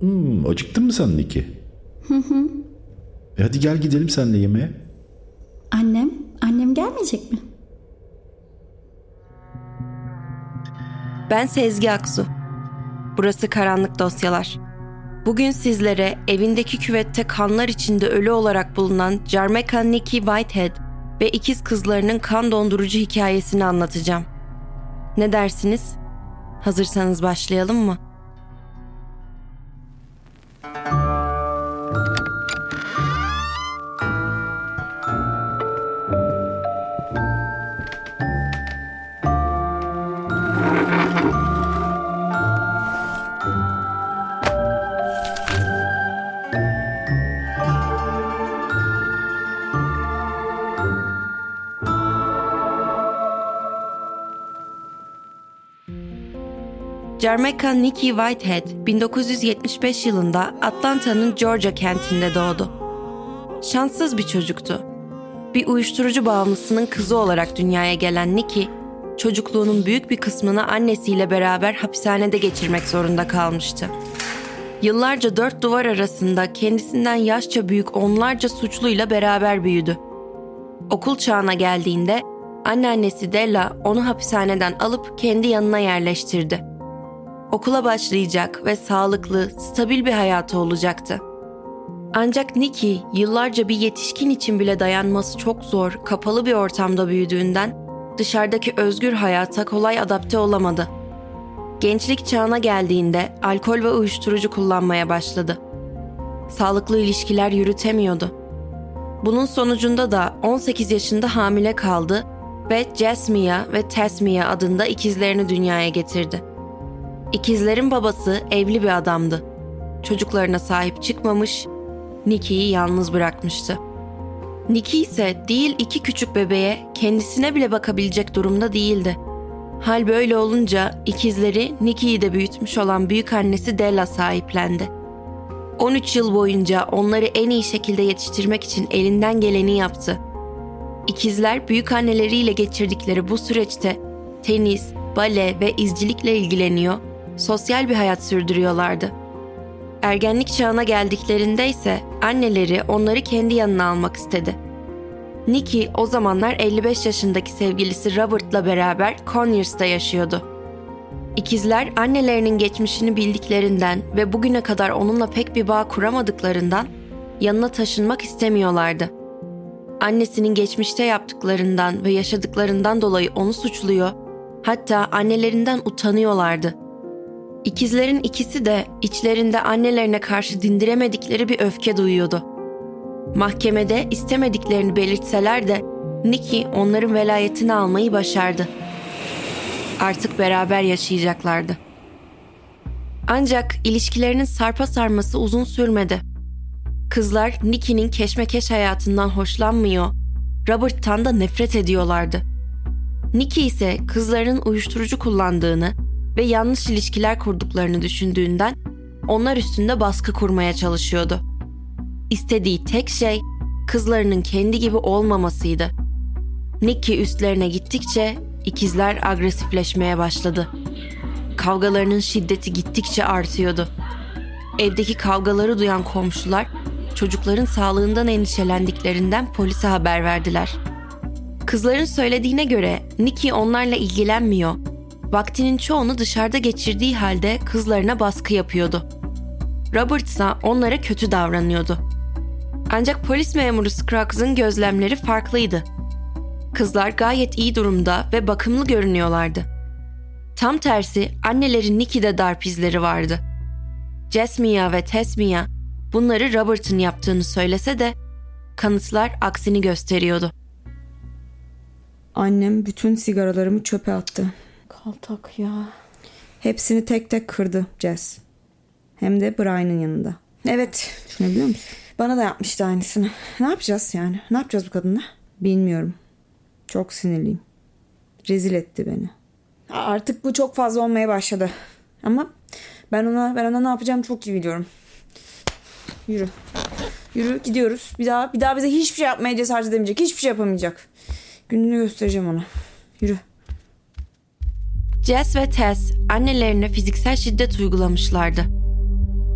Hmm, acıktın mı sen Niki? Hı hı. E hadi gel gidelim seninle yemeğe. Annem, annem gelmeyecek mi? Ben Sezgi Aksu. Burası Karanlık Dosyalar. Bugün sizlere evindeki küvette kanlar içinde ölü olarak bulunan Jarmeka Nikki Whitehead ve ikiz kızlarının kan dondurucu hikayesini anlatacağım. Ne dersiniz? Hazırsanız başlayalım mı? Jarmeka Nikki Whitehead 1975 yılında Atlanta'nın Georgia kentinde doğdu. Şanssız bir çocuktu. Bir uyuşturucu bağımlısının kızı olarak dünyaya gelen Nikki, çocukluğunun büyük bir kısmını annesiyle beraber hapishanede geçirmek zorunda kalmıştı. Yıllarca dört duvar arasında kendisinden yaşça büyük onlarca suçluyla beraber büyüdü. Okul çağına geldiğinde anneannesi Della onu hapishaneden alıp kendi yanına yerleştirdi okula başlayacak ve sağlıklı, stabil bir hayatı olacaktı. Ancak Nikki yıllarca bir yetişkin için bile dayanması çok zor, kapalı bir ortamda büyüdüğünden dışarıdaki özgür hayata kolay adapte olamadı. Gençlik çağına geldiğinde alkol ve uyuşturucu kullanmaya başladı. Sağlıklı ilişkiler yürütemiyordu. Bunun sonucunda da 18 yaşında hamile kaldı ve Jasmia ve Tasmia adında ikizlerini dünyaya getirdi. İkizlerin babası evli bir adamdı. Çocuklarına sahip çıkmamış, Nicky'yi yalnız bırakmıştı. Nicky ise değil iki küçük bebeğe kendisine bile bakabilecek durumda değildi. Hal böyle olunca ikizleri Nicky'yi de büyütmüş olan büyük annesi Della sahiplendi. 13 yıl boyunca onları en iyi şekilde yetiştirmek için elinden geleni yaptı. İkizler büyük anneleriyle geçirdikleri bu süreçte tenis, bale ve izcilikle ilgileniyor sosyal bir hayat sürdürüyorlardı. Ergenlik çağına geldiklerinde ise anneleri onları kendi yanına almak istedi. Nikki o zamanlar 55 yaşındaki sevgilisi Robert'la beraber Conyers'ta yaşıyordu. İkizler annelerinin geçmişini bildiklerinden ve bugüne kadar onunla pek bir bağ kuramadıklarından yanına taşınmak istemiyorlardı. Annesinin geçmişte yaptıklarından ve yaşadıklarından dolayı onu suçluyor, hatta annelerinden utanıyorlardı. İkizlerin ikisi de içlerinde annelerine karşı dindiremedikleri bir öfke duyuyordu. Mahkemede istemediklerini belirtseler de Nikki onların velayetini almayı başardı. Artık beraber yaşayacaklardı. Ancak ilişkilerinin sarpa sarması uzun sürmedi. Kızlar Nikki'nin keşmekeş hayatından hoşlanmıyor, Robert'tan da nefret ediyorlardı. Nikki ise kızların uyuşturucu kullandığını ve yanlış ilişkiler kurduklarını düşündüğünden onlar üstünde baskı kurmaya çalışıyordu. İstediği tek şey kızlarının kendi gibi olmamasıydı. Nicky üstlerine gittikçe ikizler agresifleşmeye başladı. Kavgalarının şiddeti gittikçe artıyordu. Evdeki kavgaları duyan komşular çocukların sağlığından endişelendiklerinden polise haber verdiler. Kızların söylediğine göre Nicky onlarla ilgilenmiyor vaktinin çoğunu dışarıda geçirdiği halde kızlarına baskı yapıyordu. Robert ise onlara kötü davranıyordu. Ancak polis memuru Scruggs'ın gözlemleri farklıydı. Kızlar gayet iyi durumda ve bakımlı görünüyorlardı. Tam tersi anneleri Nicky'de darp izleri vardı. Jasmia ve Tesmia bunları Robert'ın yaptığını söylese de kanıtlar aksini gösteriyordu. Annem bütün sigaralarımı çöpe attı. Kaltak ya. Hepsini tek tek kırdı Jess. Hem de Brian'ın yanında. Evet, düşünebiliyor musun? Bana da yapmıştı aynısını. Ne yapacağız yani? Ne yapacağız bu kadınla? Bilmiyorum. Çok sinirliyim. Rezil etti beni. Artık bu çok fazla olmaya başladı. Ama ben ona ben ona ne yapacağım çok iyi biliyorum. Yürü. Yürü gidiyoruz. Bir daha bir daha bize hiçbir şey yapmaya cesaret edemeyecek. Hiçbir şey yapamayacak. Gününü göstereceğim ona. Yürü. Jess ve Tess annelerine fiziksel şiddet uygulamışlardı.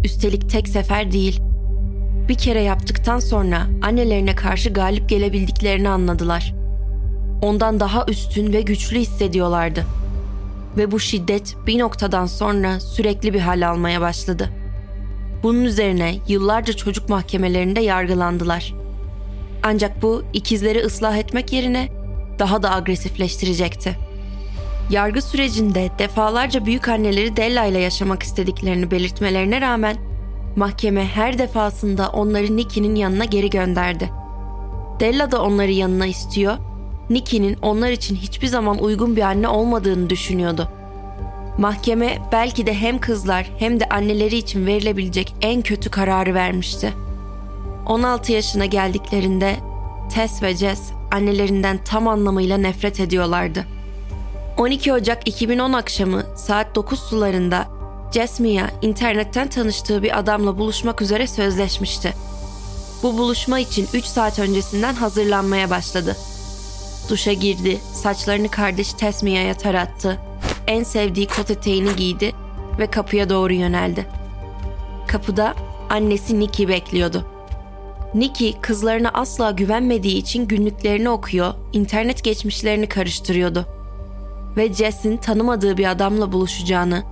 Üstelik tek sefer değil. Bir kere yaptıktan sonra annelerine karşı galip gelebildiklerini anladılar. Ondan daha üstün ve güçlü hissediyorlardı. Ve bu şiddet bir noktadan sonra sürekli bir hal almaya başladı. Bunun üzerine yıllarca çocuk mahkemelerinde yargılandılar. Ancak bu ikizleri ıslah etmek yerine daha da agresifleştirecekti. Yargı sürecinde defalarca büyük anneleri Della ile yaşamak istediklerini belirtmelerine rağmen mahkeme her defasında onları Nicky'nin yanına geri gönderdi. Della da onları yanına istiyor, Nicky'nin onlar için hiçbir zaman uygun bir anne olmadığını düşünüyordu. Mahkeme belki de hem kızlar hem de anneleri için verilebilecek en kötü kararı vermişti. 16 yaşına geldiklerinde Tess ve Jess annelerinden tam anlamıyla nefret ediyorlardı. 12 Ocak 2010 akşamı saat 9 sularında Jasmia internetten tanıştığı bir adamla buluşmak üzere sözleşmişti. Bu buluşma için 3 saat öncesinden hazırlanmaya başladı. Duşa girdi, saçlarını kardeş Tesmia'ya tarattı, en sevdiği kot eteğini giydi ve kapıya doğru yöneldi. Kapıda annesi Nikki bekliyordu. Nikki kızlarına asla güvenmediği için günlüklerini okuyor, internet geçmişlerini karıştırıyordu. Ve Jess'in tanımadığı bir adamla buluşacağını,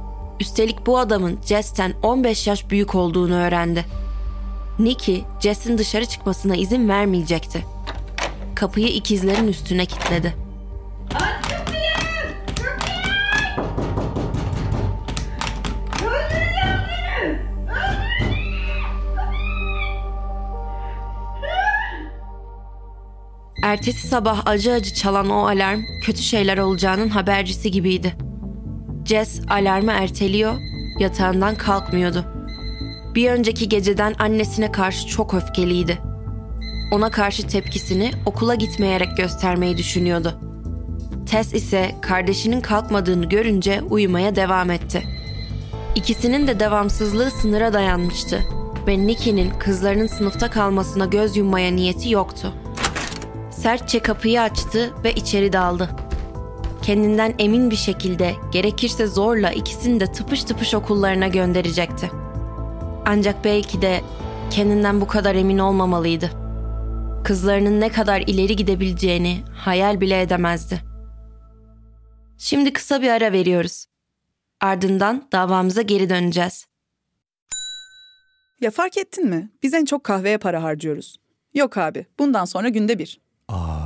üstelik bu adamın Jess'ten 15 yaş büyük olduğunu öğrendi. Nikki, Jess'in dışarı çıkmasına izin vermeyecekti. Kapıyı ikizlerin üstüne kilitledi. Ertesi sabah acı acı çalan o alarm kötü şeyler olacağının habercisi gibiydi. Jess alarmı erteliyor, yatağından kalkmıyordu. Bir önceki geceden annesine karşı çok öfkeliydi. Ona karşı tepkisini okula gitmeyerek göstermeyi düşünüyordu. Tess ise kardeşinin kalkmadığını görünce uyumaya devam etti. İkisinin de devamsızlığı sınıra dayanmıştı ve Nicky'nin kızlarının sınıfta kalmasına göz yummaya niyeti yoktu. Sertçe kapıyı açtı ve içeri daldı. Kendinden emin bir şekilde gerekirse zorla ikisini de tıpış tıpış okullarına gönderecekti. Ancak belki de kendinden bu kadar emin olmamalıydı. Kızlarının ne kadar ileri gidebileceğini hayal bile edemezdi. Şimdi kısa bir ara veriyoruz. Ardından davamıza geri döneceğiz. Ya fark ettin mi? Biz en çok kahveye para harcıyoruz. Yok abi, bundan sonra günde bir.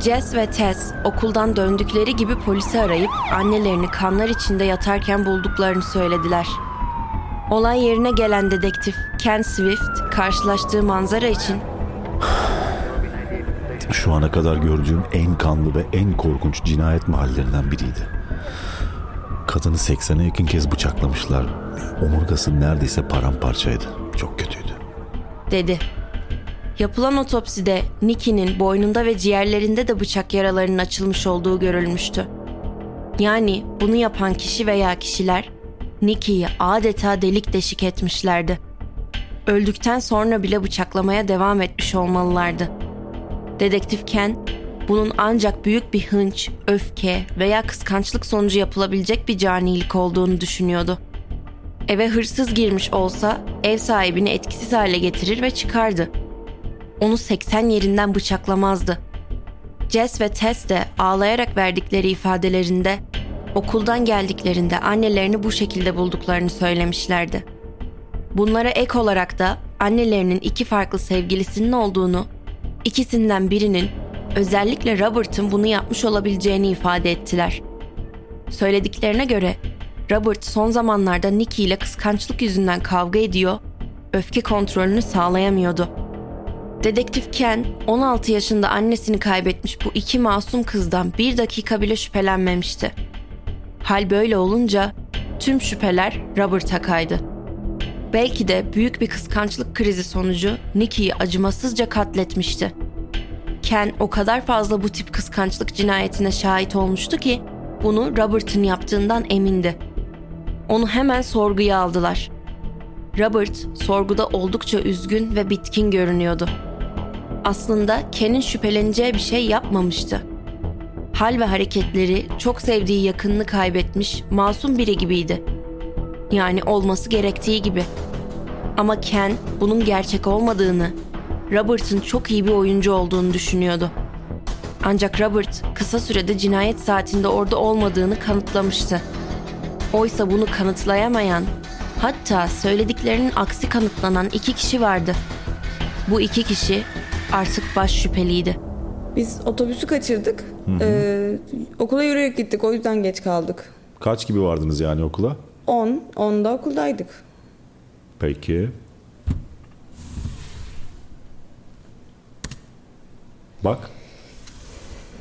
Jess ve Tess okuldan döndükleri gibi polisi arayıp annelerini kanlar içinde yatarken bulduklarını söylediler. Olay yerine gelen dedektif Ken Swift karşılaştığı manzara için Şu ana kadar gördüğüm en kanlı ve en korkunç cinayet mahallerinden biriydi. Kadını 80'e yakın kez bıçaklamışlar. Omurgası neredeyse paramparçaydı. Çok kötüydü. dedi. Yapılan otopside Nicky'nin boynunda ve ciğerlerinde de bıçak yaralarının açılmış olduğu görülmüştü. Yani bunu yapan kişi veya kişiler Nicky'yi adeta delik deşik etmişlerdi. Öldükten sonra bile bıçaklamaya devam etmiş olmalılardı. Dedektif Ken, bunun ancak büyük bir hınç, öfke veya kıskançlık sonucu yapılabilecek bir canilik olduğunu düşünüyordu. Eve hırsız girmiş olsa ev sahibini etkisiz hale getirir ve çıkardı. Onu 80 yerinden bıçaklamazdı. Jess ve Tess de ağlayarak verdikleri ifadelerinde okuldan geldiklerinde annelerini bu şekilde bulduklarını söylemişlerdi. Bunlara ek olarak da annelerinin iki farklı sevgilisinin olduğunu, ikisinden birinin özellikle Robert'ın bunu yapmış olabileceğini ifade ettiler. Söylediklerine göre Robert son zamanlarda Nicky ile kıskançlık yüzünden kavga ediyor, öfke kontrolünü sağlayamıyordu. Dedektif Ken 16 yaşında annesini kaybetmiş bu iki masum kızdan bir dakika bile şüphelenmemişti. Hal böyle olunca tüm şüpheler Robert'a kaydı. Belki de büyük bir kıskançlık krizi sonucu Nicky'yi acımasızca katletmişti. Ken o kadar fazla bu tip kıskançlık cinayetine şahit olmuştu ki bunu Robert'ın yaptığından emindi. Onu hemen sorguya aldılar. Robert sorguda oldukça üzgün ve bitkin görünüyordu. Aslında Ken'in şüpheleneceği bir şey yapmamıştı. Hal ve hareketleri çok sevdiği yakınını kaybetmiş masum biri gibiydi. Yani olması gerektiği gibi. Ama Ken bunun gerçek olmadığını, Robert'ın çok iyi bir oyuncu olduğunu düşünüyordu. Ancak Robert kısa sürede cinayet saatinde orada olmadığını kanıtlamıştı. Oysa bunu kanıtlayamayan, hatta söylediklerinin aksi kanıtlanan iki kişi vardı. Bu iki kişi artık baş şüpheliydi. Biz otobüsü kaçırdık. Ee, okula yürüyerek gittik. O yüzden geç kaldık. Kaç gibi vardınız yani okula? 10. 10'da okuldaydık. Peki. Bak.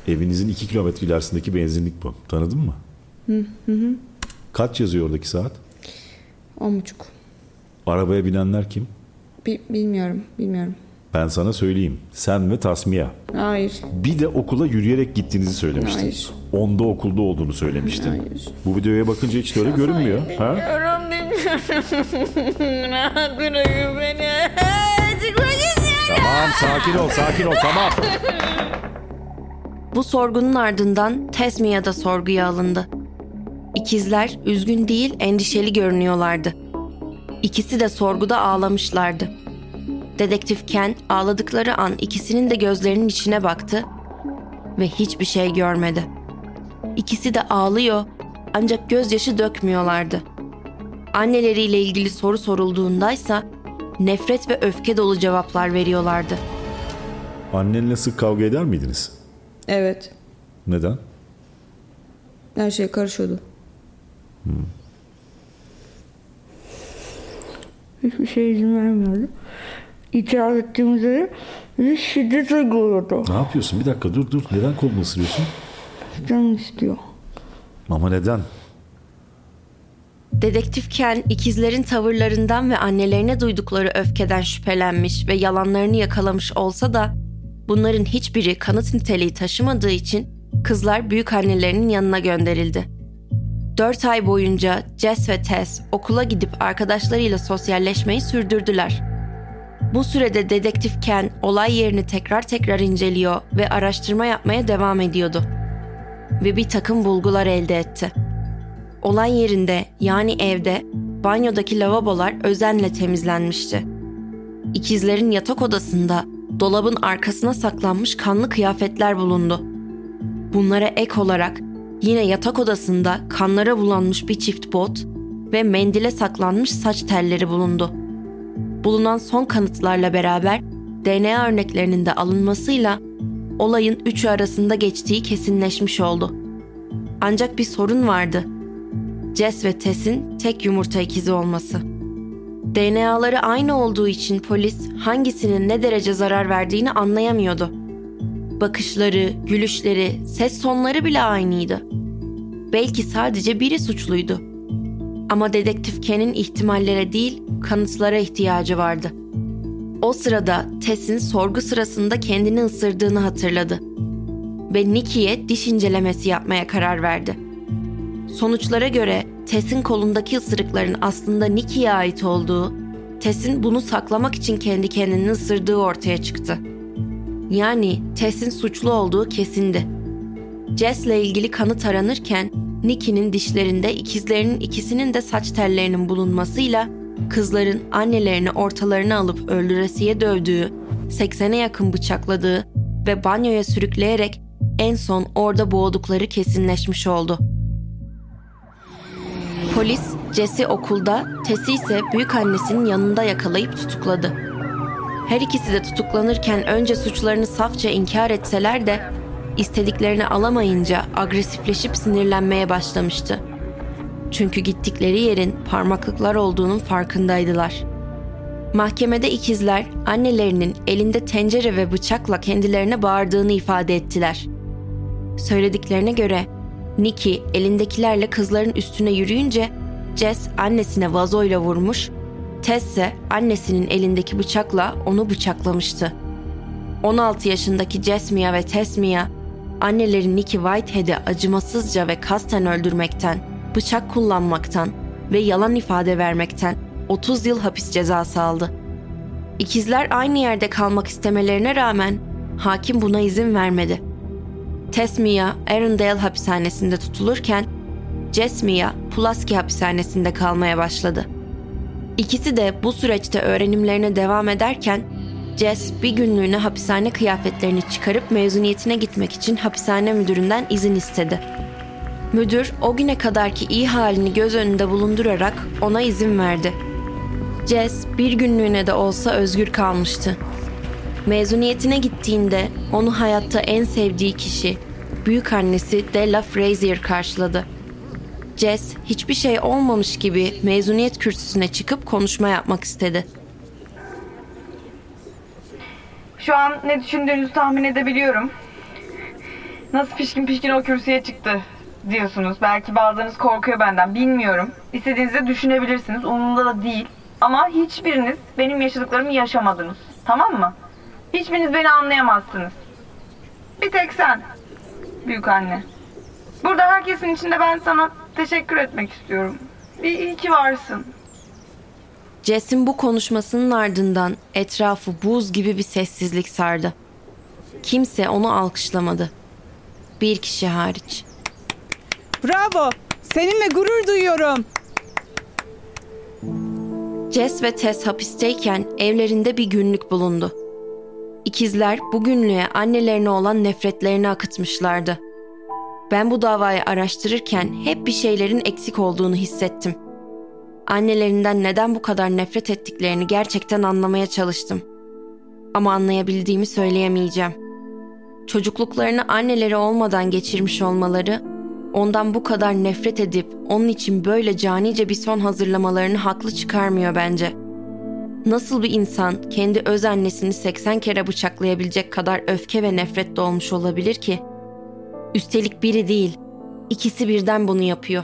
Evinizin iki kilometre ilerisindeki benzinlik bu. Tanıdın mı? Hı hı. Kaç yazıyor oradaki saat? 10.30. Arabaya binenler kim? Bi- bilmiyorum. Bilmiyorum. Ben sana söyleyeyim. Sen ve Tasmiya. Hayır. Bir de okula yürüyerek gittiğinizi söylemiştin. Hayır. Onda okulda olduğunu söylemiştin. Hayır. Bu videoya bakınca hiç de öyle görünmüyor. Ha? Bilmiyorum bilmiyorum. Rahat bırakın beni. Çıkmak istiyorum. Tamam sakin ol sakin ol tamam. Bu sorgunun ardından Tesmia da sorguya alındı. İkizler üzgün değil endişeli görünüyorlardı. İkisi de sorguda ağlamışlardı. Dedektif Ken ağladıkları an ikisinin de gözlerinin içine baktı ve hiçbir şey görmedi. İkisi de ağlıyor ancak gözyaşı dökmüyorlardı. Anneleriyle ilgili soru sorulduğundaysa nefret ve öfke dolu cevaplar veriyorlardı. Annenle sık kavga eder miydiniz? Evet. Neden? Her şey karışıyordu. Hiçbir şey izin vermiyordu. İtiraz ettiğimizde bizi şiddet uyguluyordu. Ne yapıyorsun? Bir dakika dur dur. Neden kolunu ısırıyorsun? Canım istiyor. Ama neden? Dedektif Ken ikizlerin tavırlarından ve annelerine duydukları öfkeden şüphelenmiş ve yalanlarını yakalamış olsa da bunların hiçbiri kanıt niteliği taşımadığı için kızlar büyük annelerinin yanına gönderildi. Dört ay boyunca Jess ve Tess okula gidip arkadaşlarıyla sosyalleşmeyi sürdürdüler. Bu sürede dedektif Ken olay yerini tekrar tekrar inceliyor ve araştırma yapmaya devam ediyordu. Ve bir takım bulgular elde etti. Olay yerinde yani evde banyodaki lavabolar özenle temizlenmişti. İkizlerin yatak odasında dolabın arkasına saklanmış kanlı kıyafetler bulundu. Bunlara ek olarak yine yatak odasında kanlara bulanmış bir çift bot ve mendile saklanmış saç telleri bulundu. Bulunan son kanıtlarla beraber DNA örneklerinin de alınmasıyla olayın üçü arasında geçtiği kesinleşmiş oldu. Ancak bir sorun vardı. Jess ve Tess'in tek yumurta ikizi olması. DNA'ları aynı olduğu için polis hangisinin ne derece zarar verdiğini anlayamıyordu. Bakışları, gülüşleri, ses tonları bile aynıydı. Belki sadece biri suçluydu. Ama dedektif Ken'in ihtimallere değil, kanıtlara ihtiyacı vardı. O sırada Tess'in sorgu sırasında kendini ısırdığını hatırladı ve Nicky'ye diş incelemesi yapmaya karar verdi. Sonuçlara göre Tess'in kolundaki ısırıkların aslında Nicky'ye ait olduğu, Tess'in bunu saklamak için kendi kendini ısırdığı ortaya çıktı. Yani Tess'in suçlu olduğu kesindi. Jess'le ilgili kanıt aranırken Nicky'nin dişlerinde ikizlerinin ikisinin de saç tellerinin bulunmasıyla kızların annelerini ortalarına alıp öldüresiye dövdüğü, 80'e yakın bıçakladığı ve banyoya sürükleyerek en son orada boğdukları kesinleşmiş oldu. Polis Jess'i okulda, Tess'i ise büyük annesinin yanında yakalayıp tutukladı. Her ikisi de tutuklanırken önce suçlarını safça inkar etseler de istediklerini alamayınca agresifleşip sinirlenmeye başlamıştı. Çünkü gittikleri yerin parmaklıklar olduğunun farkındaydılar. Mahkemede ikizler annelerinin elinde tencere ve bıçakla kendilerine bağırdığını ifade ettiler. Söylediklerine göre Nikki elindekilerle kızların üstüne yürüyünce Jess annesine vazoyla vurmuş, Tess ise annesinin elindeki bıçakla onu bıçaklamıştı. 16 yaşındaki Jessmia ve Tessmia anneleri Nikki Whitehead'i acımasızca ve kasten öldürmekten, bıçak kullanmaktan ve yalan ifade vermekten 30 yıl hapis cezası aldı. İkizler aynı yerde kalmak istemelerine rağmen hakim buna izin vermedi. Tesmia Arendale hapishanesinde tutulurken Jesmia Pulaski hapishanesinde kalmaya başladı. İkisi de bu süreçte öğrenimlerine devam ederken Jess bir günlüğüne hapishane kıyafetlerini çıkarıp mezuniyetine gitmek için hapishane müdüründen izin istedi. Müdür o güne kadarki iyi halini göz önünde bulundurarak ona izin verdi. Jess bir günlüğüne de olsa özgür kalmıştı. Mezuniyetine gittiğinde onu hayatta en sevdiği kişi, büyük annesi Della Frazier karşıladı. Jess hiçbir şey olmamış gibi mezuniyet kürsüsüne çıkıp konuşma yapmak istedi. Şu an ne düşündüğünüzü tahmin edebiliyorum. Nasıl pişkin pişkin o kürsüye çıktı diyorsunuz. Belki bazılarınız korkuyor benden bilmiyorum. İstediğinizi düşünebilirsiniz. Umurumda da değil. Ama hiçbiriniz benim yaşadıklarımı yaşamadınız. Tamam mı? Hiçbiriniz beni anlayamazsınız. Bir tek sen. Büyük anne. Burada herkesin içinde ben sana teşekkür etmek istiyorum. İyi ki varsın. Jess'in bu konuşmasının ardından etrafı buz gibi bir sessizlik sardı. Kimse onu alkışlamadı. Bir kişi hariç. Bravo! Seninle gurur duyuyorum. Jess ve Tess hapisteyken evlerinde bir günlük bulundu. İkizler bu günlüğe annelerine olan nefretlerini akıtmışlardı. Ben bu davayı araştırırken hep bir şeylerin eksik olduğunu hissettim. Annelerinden neden bu kadar nefret ettiklerini gerçekten anlamaya çalıştım. Ama anlayabildiğimi söyleyemeyeceğim. Çocukluklarını anneleri olmadan geçirmiş olmaları, ondan bu kadar nefret edip onun için böyle canice bir son hazırlamalarını haklı çıkarmıyor bence. Nasıl bir insan kendi öz annesini 80 kere bıçaklayabilecek kadar öfke ve nefret dolmuş olabilir ki?'' Üstelik biri değil, ikisi birden bunu yapıyor.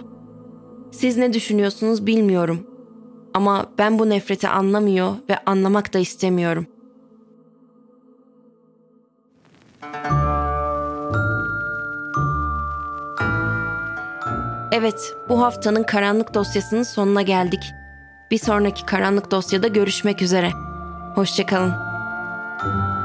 Siz ne düşünüyorsunuz bilmiyorum. Ama ben bu nefreti anlamıyor ve anlamak da istemiyorum. Evet, bu haftanın karanlık dosyasının sonuna geldik. Bir sonraki karanlık dosyada görüşmek üzere. Hoşçakalın. İlk